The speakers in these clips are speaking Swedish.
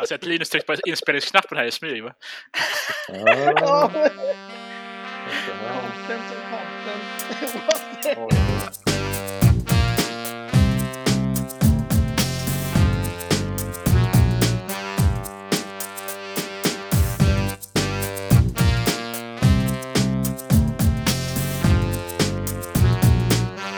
Alltså att Linus tryckte på inspelningsknappen här i smyg va? Ja,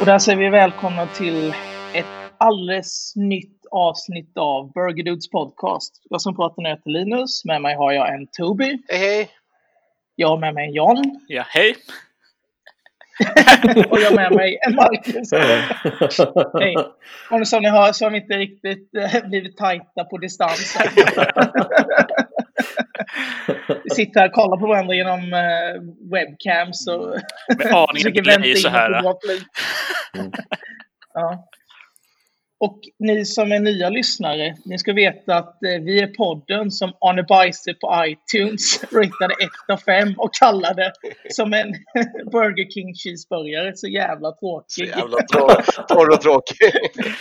Och där säger vi välkomna till ett alldeles nytt avsnitt av Burger Dudes podcast. Jag som pratar nu heter Linus. Med mig har jag en Toby. Hej hej! Jag har med mig en John. Ja, hej! Och jag har med mig en Marcus. Hej. Och som ni hör så har vi inte riktigt eh, blivit tajta på distans. Vi sitter här och kollar på varandra genom eh, webcams och Med aningen in så här. Mm. Ja. Och ni som är nya lyssnare, ni ska veta att eh, vi är podden som Arne Bajse på iTunes ratade 1 av 5 och kallade som en Burger King cheeseburgare. Så jävla Så tråkig. jävla trå- torr och tråkig.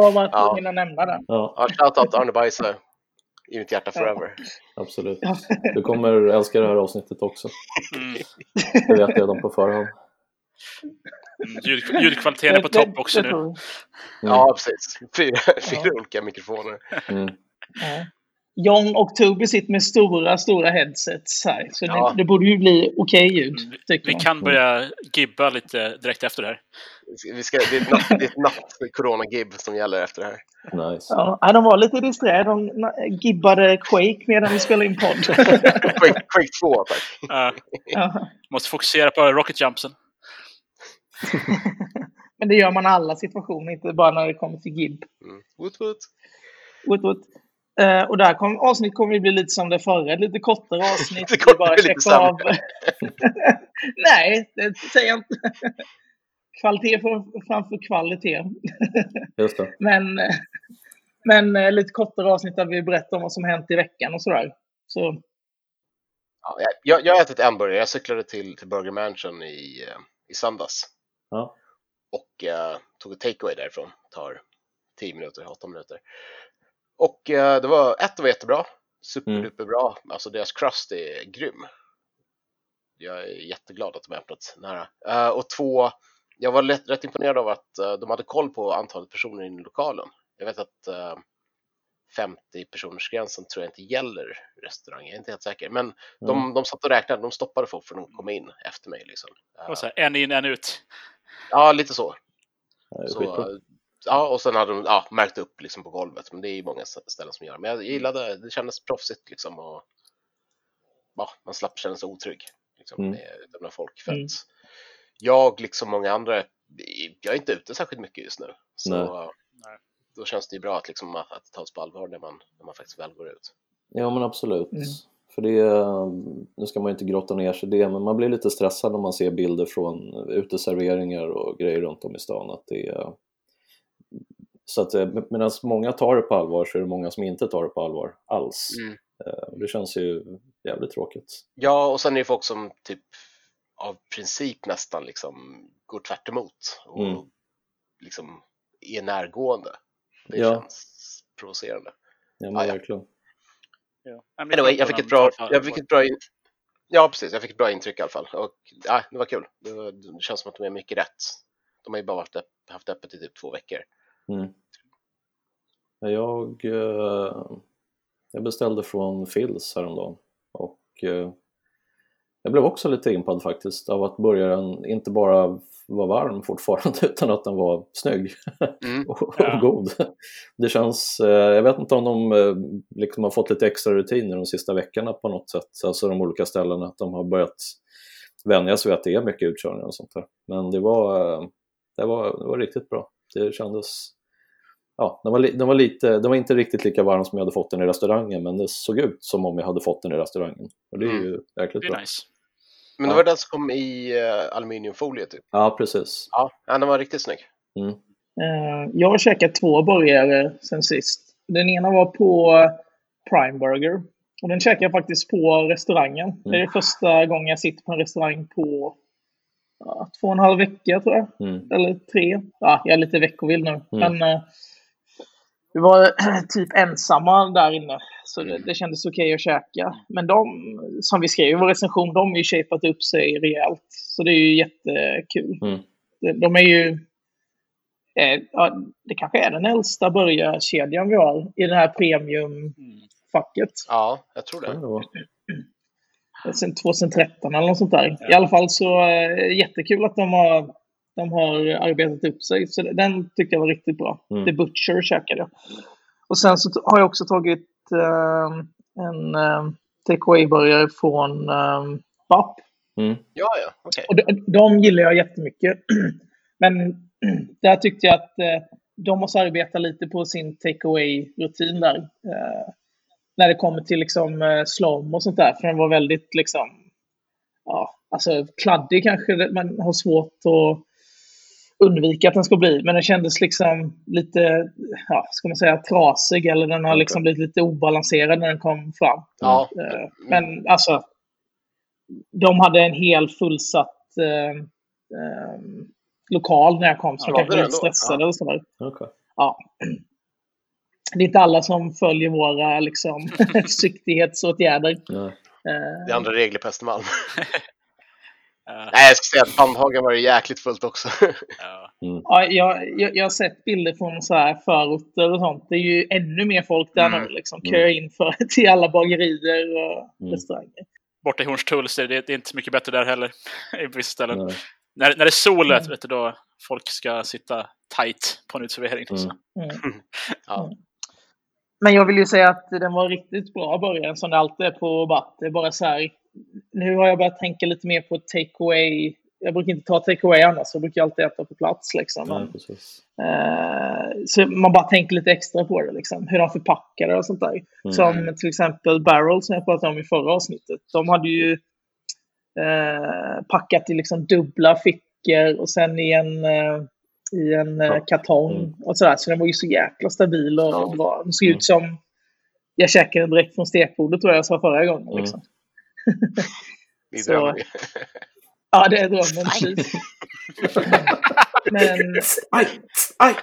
Jag var Ja. tvungen att nämna det. Ja, Ja, shoutout Arne Bajse. I mitt hjärta forever. absolut. Du kommer älska det här avsnittet också. Mm. Det vet jag redan på förhand. Mm, Ljud, ljudkvaliteten är på topp också nu. jag. Mm. Ja, precis. Fyra, fyra olika mikrofoner. Mm. Ja. John och Toby sitter med stora, stora headsets här. Så Ja. det, det borde ju bli okej ljud, Mm, Vi man. kan börja gibba lite direkt efter det här. Vi ska, det är ett natt, det är ett natt corona-gib som gäller efter det här. Nice. Ja, ja, de var lite disträ. De gibbade Quake medan vi spelade in podd. Quake, Quake 2, tack. Ja, ja. måste fokusera på rocket jumpsen. Men det gör man i alla situationer, inte bara när det kommer till gibb. Mm. Woot woot. Woot, woot. Eh, och det här kom, avsnitt kommer ju bli lite som det förra, lite kortare avsnitt. Det kommer bara bli lite av... Nej, det säger jag inte. Kvalitet för- framför kvalitet. Just det. Men, men eh, lite kortare avsnitt där vi berättar om vad som hänt i veckan och sådär. Så Ja, jag, jag har ätit en burgare. Jag cyklade till, till Burger Mansion i, eh, i söndags. Ja. Och eh, tog ett takeaway därifrån. Tar 10 minuter, 8 minuter. Och eh, det var ett var jättebra. Superduperbra. Alltså deras crust är grym. Jag är jätteglad att de har öppnat nära. Eh, och två, jag var lätt, rätt imponerad av att eh, de hade koll på antalet personer i lokalen. Jag vet att eh, 50 personers gränsen tror jag inte gäller restauranger, jag är inte helt säker. Men de, Mm. de satt och räknade, de stoppade folk från att komma in efter mig. Liksom. Eh, Och så här, en in, en ut. Ja, lite så. Det så ja, och sen hade de ja, märkt upp liksom på golvet, men det är ju många ställen som gör. Men jag gillade, det kändes proffsigt liksom. Och, ja, man slapp känna sig otrygg liksom, Mm. med folk. För Mm. jag, liksom många andra, jag är inte ute särskilt mycket just nu. Så Nej. Då känns det ju bra att, liksom, att det tas på allvar när man, när man faktiskt väl går ut. Ja men absolut. Mm. För det, nu ska man ju inte grotta ner sig i det, men man blir lite stressad när man ser bilder från uteserveringar och grejer runt om i stan. Att det så att eh, medan många tar det på allvar så är det många som inte tar det på allvar alls. Mm. Eh, Det känns ju jävligt tråkigt. Ja, och sen är det folk som typ av princip nästan liksom går tvärt emot och Mm. liksom är närgående. Det Ja. känns provocerande. Ja men Ja, ja. verkligen. Ja. Anyway, jag fick ett bra, jag fick ett bra in... Ja, precis. Jag fick ett bra intryck i alla fall. Och ja, det var kul. Det, var, det känns som att de är mycket rätt. De har ju bara varit, öpp- haft öppet i typ två veckor. Mm. Ja, Jag, eh, jag beställde från Phils häromdagen och eh, jag blev också lite impad faktiskt av att burgaren inte bara var varm fortfarande utan att den var snygg Mm. och, Ja. och god. Det känns, eh, jag vet inte om de eh, liksom har fått lite extra rutiner de sista veckorna på något sätt, alltså de olika ställena, att de har börjat vänja sig vid att det är mycket utkörningar och sånt där. Men det var, eh, det var, det var riktigt bra. Det kändes ja, den var, den var, lite, den var inte riktigt lika varm som jag hade fått den i restaurangen men det såg ut som om jag hade fått den i restaurangen. Och det är Mm. ju jäkligt bra. nice. Men det Ja. var den som kom i uh, aluminiumfolie typ. Ja, precis. Ja, ja, den var riktigt snygg. Mm. Eh, jag har käkat två burgare sen sist. Den ena var på Prime Burger. Och den käkade jag faktiskt på restaurangen. Det är första gången jag sitter på en restaurang på ja, två och en halv vecka tror jag. Mm. Eller tre. Ja, jag är lite veckovill nu. Men eh, vi var typ ensamma där inne, så det, det kändes okej okay att käka. Men de, som vi skrev i vår recension, de har ju shapat upp sig rejält. Så det är ju jättekul. Mm. De, de är ju... Eh, ja, det kanske är den äldsta börjarkedjan vi har i det här premiumfacket. Ja, jag tror det. Sen 2013 eller något sånt där. I alla fall så eh, jättekul att de har, de har arbetat upp sig. Så den tyckte jag var riktigt bra. Mm. The Butcher käkade jag. Och sen så har jag också tagit eh, en eh, takeaway-burgare från eh, BAP. Mm. Ja, ja, okej. Och de, de gillar jag jättemycket. Men där tyckte jag att eh, de måste arbeta lite på sin takeaway-rutin där. Eh, när det kommer till liksom eh, slom och sånt där. För den var väldigt liksom, ja, alltså kladdig kanske man har svårt att undvika att den ska bli. Men den kändes liksom lite, ja, ska man säga trasig eller den har liksom blivit lite obalanserad när den kom fram. Ja, Eh, Men alltså, de hade en hel fullsatt eh, eh, lokal när jag kom, så Ja, kanske det var lite stressade Ja. och sådär. Okej. Ja. Det är inte alla som följer våra liksom, försiktighetsåtgärder. Nej. Eh, det är andra regler på Östermalm. Eh, Nej, jag ska säga att Bandhagen var det jäkligt fullt också. ja. Ja, jag, jag, jag har sett bilder från så här förorter och sånt. Det är ju ännu mer folk där Mm. nu. Liksom, köar in för, till alla bagerier och Mm. restauranger. Borta i Hornstull det, det är inte så mycket bättre där heller. I vissa ställen. Nej. När, när det är sol, Mm. vet du, då folk ska sitta tight på en uteservering. Mm. Så. Mm. Ja. Men jag vill ju säga att den var riktigt bra början som det alltid är på BAT. Det är bara så här, nu har jag börjat tänka lite mer på takeaway. Jag brukar inte ta takeaway annars, jag brukar alltid äta på plats. Liksom. Men, precis. eh, så man bara tänker lite extra på det, liksom. hur de förpackar det och sånt där. Mm. Som till exempel Barrel som jag pratade om i förra avsnittet. De hade ju eh, packat i liksom dubbla fickor och sen i en, eh, i en eh, Ja. kartong Mm. och sådär. Så den var ju så jäkla stabil och Ja. bra. Den såg Mm. ut som jag käkade direkt från stekbordet tror jag jag sa förra gången. Mm. Liksom. Det är Så- drömmen. Ja, det är drömmen. precis. Men, Aj! Aj!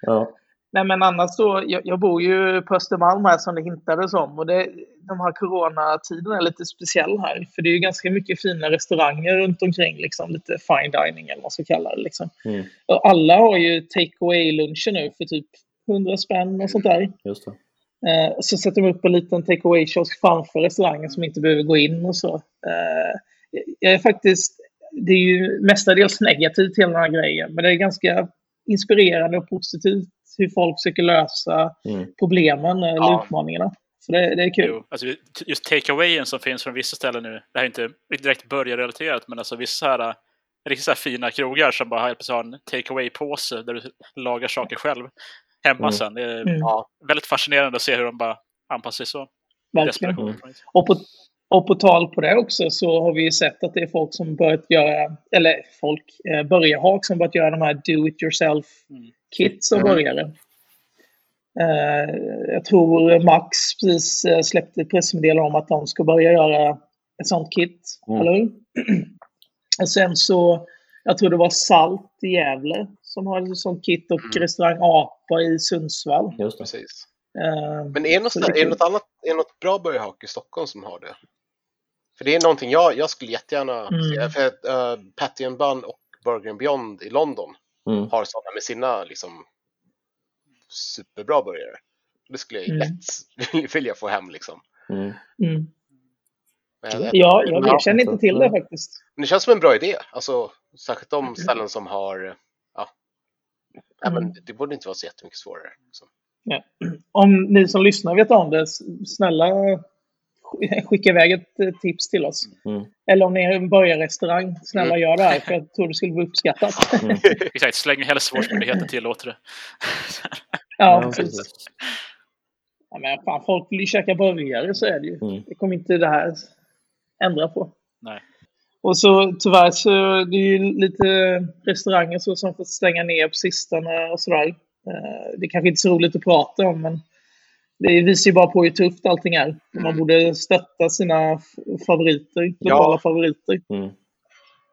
ja. nej, men annars så, jag, jag bor ju på Östermalm här som det hintades om. Och det, de här coronatiderna är lite speciell här. För det är ju ganska mycket fina restauranger runt omkring. Liksom, lite fine dining eller vad man ska kalla det. Liksom. Mm. Och alla har ju take away-luncher nu för typ 100 spänn och sånt där. Just det. Eh, så sätter de upp en liten take away-kiosk framför restaurangen som inte behöver gå in och så. Eh, jag är faktiskt, det är ju mestadels negativt hela den här grejen, men det är ganska inspirerande och positivt hur folk försöker lösa Mm. problemen eller Ja. utmaningarna. Så det, det är kul. Jo, alltså, just takeawayen som finns från vissa ställen nu, det här är inte direkt börjarrelaterat, men alltså vissa här, riktigt så här fina krogar som bara har har en takeaway-påse där du lagar saker själv hemma Mm. sen. Det är Mm, väldigt fascinerande att se hur de bara anpassar sig så. verkligen. Mm. Och på, och på tal på det också så har vi ju sett att det är folk som börjat göra, eller folk, eh, börjarhak som börjat göra de här do it yourself Mm. kits av Mm. burgare. Eh, jag tror Max precis eh, släppte ett pressmeddelande om att de ska börja göra ett sånt kit, Mm. eller hur? Och sen så, jag tror det var Salt i Gävle som har ett sånt kit och Mm. restaurang Apa i Sundsvall. Just det. precis. Eh, Men är något, är det något annat, är något bra burgarhak i Stockholm som har det? För det är någonting jag, jag skulle jättegärna Mm. se. För uh, Patty and Bun och Burger and Beyond i London Mm. har sådana med sina liksom superbra burgare. Det skulle jag Mm. lätt vilja få hem liksom. Mm. mm. Men Ja, jag, Ja, jag känner inte till det ja. faktiskt. Men det känns som en bra idé. Alltså, särskilt Mm. de ställen som har, ja. ja men det borde inte vara så jättemycket svårare. Liksom. Om ni som lyssnar vet om det, snälla sk- skicka iväg ett tips till oss. Mm. Eller om ni är en burgarrestaurang, snälla Mm. gör det här, för jag tror det skulle bli uppskattat. Mm. Exakt, så länge hälsovårdsmyndigheten tillåter det. Ja, Ja, precis. precis. Ja, men fan, folk vill ju käka burgare, så är det ju. Mm. Det kommer inte det här ändra på. Nej. Och så tyvärr så det är ju lite restauranger så som får stänga ner på sistone och sådär. Eh, Det är kanske inte så roligt att prata om, men det visar ju bara på hur tufft allting är. Man Mm. borde stötta sina favoriter, globala Ja. favoriter. Mm.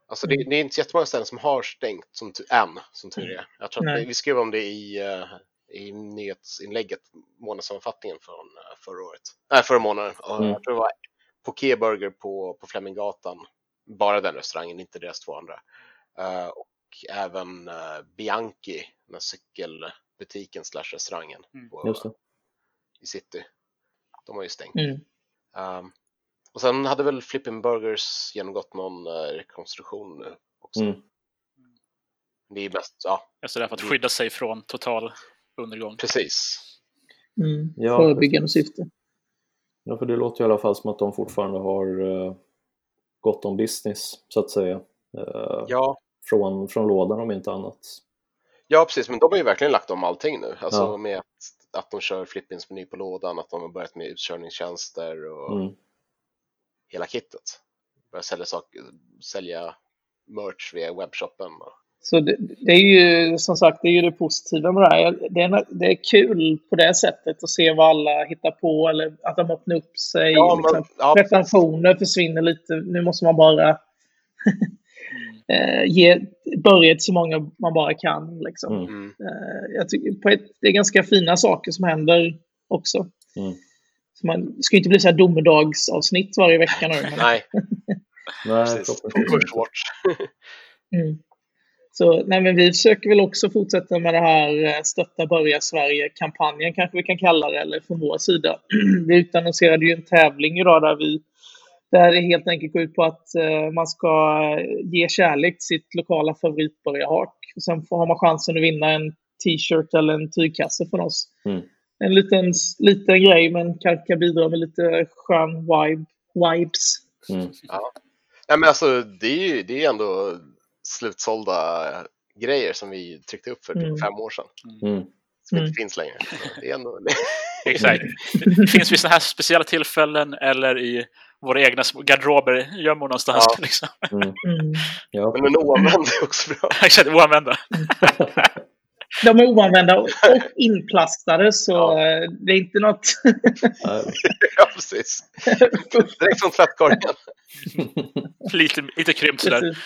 Alltså det, det är inte jättemånga ställen som har stängt som, än, som tur är. Jag tror att vi, skrev om det i, eh, i nyhetsinlägget, månadssammanfattningen från eh, förra året. Nej, förra månaden. Mm. Jag tror det var Poké Burger på, på Fleminggatan. Bara den restaurangen, inte deras två andra. Eh, och även eh, Bianchi, den här cykelbutiken slash restaurangen Mm. på, i city. De har ju stängt. Mm. Um, och sen hade väl Flippin' Burgers genomgått någon uh, rekonstruktion nu också. Mm. Det är mest, ja, Alltså det är för att skydda sig från total undergång. precis. Mm. Ja. Förebyggande syfte. Ja, för det låter i alla fall som att de fortfarande har uh, gott om business, så att säga. Eh, Ja, från, från lådan om inte annat. ja, precis, men de har ju verkligen lagt om allting nu. Alltså Ja. med att, att de kör Flippins meny på lådan, att de har börjat med utkörningstjänster och Mm. hela kittet. Börjar sälja, saker, sälja merch via webbshoppen. Och, Så det, det är ju som sagt det är ju det positiva med det här. Det är, det är kul på det sättet att se vad alla hittar på eller att de öppnar upp sig. Ja, liksom. men, ja, Pretensioner försvinner lite. Nu måste man bara eh, ge, börja till så många man bara kan. Liksom. Mm. mm, Eh, jag tycker på ett, det är ganska fina saker som händer också. Mm. Så man ska ju inte bli så här domedagsavsnitt varje vecka nu. Men, nej, Nej, precis. förhoppningsvis Push inte. watch. mm. Så nej, men vi försöker väl också fortsätta med det här eh, Stötta Börja Sverige-kampanjen kanske vi kan kalla det, eller från vår sida. vi utannonserade ju en tävling idag där vi där det helt enkelt går ut på att eh, man ska ge kärlek till sitt lokala favoritburgarhak. Och sen får, har man chansen att vinna en t-shirt eller en tygkasse från oss. Mm. En liten, liten grej, men kanske kan bidra med lite skön vibe, vibes. Mm. Nej, men alltså, det är ju det är ändå slutsålda grejer som vi tryckte upp för typ Mm. fem år sedan. Mm. Som Mm. inte finns längre. Det är ändå, Exakt. Det finns vid sådana här speciella tillfällen eller i våra egna små garderober, gömmor någonstans. Ja. Liksom. Mm. Mm. Ja. men oanvända är också bra. Exakt, oanvända. De är oanvända och inplastade, så Ja. eh, det är inte något... Ja, precis. Direkt från tvättkorgen. Lite, lite krympt sådär. Precis.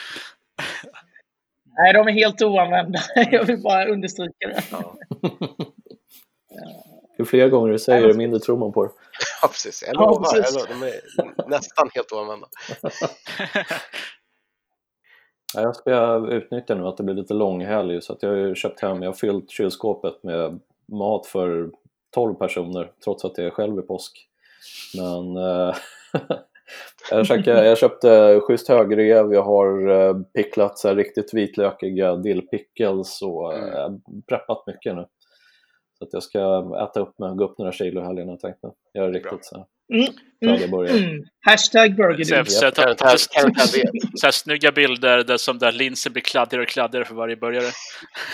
Nej, de är helt oanvända. Jag vill bara understryka det. Ja, Ju fler gånger du säger det, mindre tror man på det. ja precis. Jag Ja, precis. Jag lovar. De är nästan helt oanvända. Ja, jag ska utnyttja nu att det blir lite långhelg så att jag har köpt hem, jag har fyllt kylskåpet med mat för 12 personer trots att jag är själv i påsk. Men eh, jag, käkade, jag köpte schysst högrev, jag har eh, picklat så riktigt vitlökiga dillpickles och Mm. eh, preppat mycket nu. Så att jag ska äta upp med, gå upp några kilo i helgen har jag tänkt mig. Göra riktigt så. Mm, burgare. mm. Hashtag burgerdude. så här snygga bilder där, som där linsen blir kladdigare och kladdigare för varje burgare.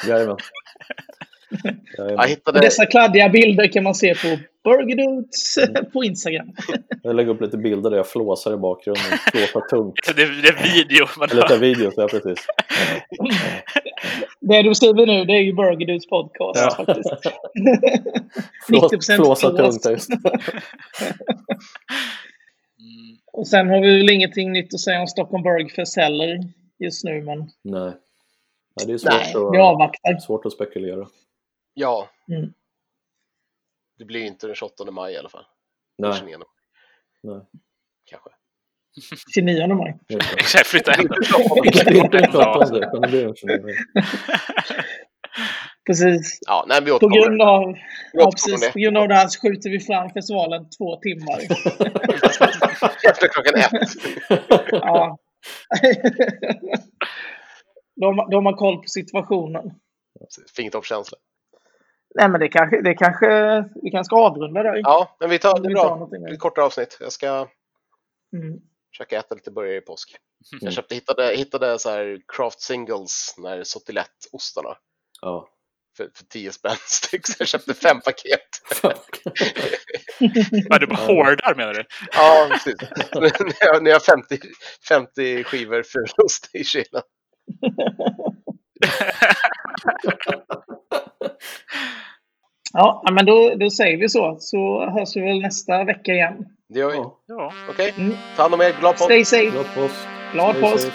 Jajamän. Jag hittade... Dessa kladdiga bilder kan man se på Burgerdudes på Instagram. Jag lägger upp lite bilder där jag flåsar i bakgrunden, flåsar tungt. Det, är- det är video. Man Eller lite videos, ja precis. Det du skriver nu, det är ju Burgerdudes podcast Ja. faktiskt. Flås, 90% flåsa flås. tungt, just. Mm. Och sen har vi väl ingenting nytt att säga om Stockholm Burgfest heller just nu, men Nej. Nej, det är svårt, nej, vi att, avvaktar. svårt att spekulera. Ja, Mm. det blir inte den 28 maj i alla fall. Nej, 29 nej. kanske. 29 maj. Exakt, flytta hem. Är. Precis. Ja, nej, vi På grund av, Vi ja, precis, det. på grund av det här så skjuter vi fram festivalen två timmar. Efter klockan ett. Ja. de, de har koll på situationen. Fingertoppskänsla. Nej, men det kanske, det kanske vi kanske ska avrunda där. Ja, men vi tar det vi bra. Ett kortare avsnitt. Jag ska Mm. Försöka äta lite burgare i påsk. Mm. Jag köpte, hittade, hittade så här craft singles, när Sotilett-ostarna Ja. för, för 10 spänn styck. Så jag köpte fem paket. Ja, du bara hårdar menar du? Ja, precis. när, jag, när jag har 50, 50 skivor fulost i kylen. Ja, men då, då säger vi så. Så hörs vi väl nästa vecka igen. Det gör vi. Ja. Okej, Mm. ta hand om er. Glad påsk. Stay safe. Glad påsk. Glad påsk.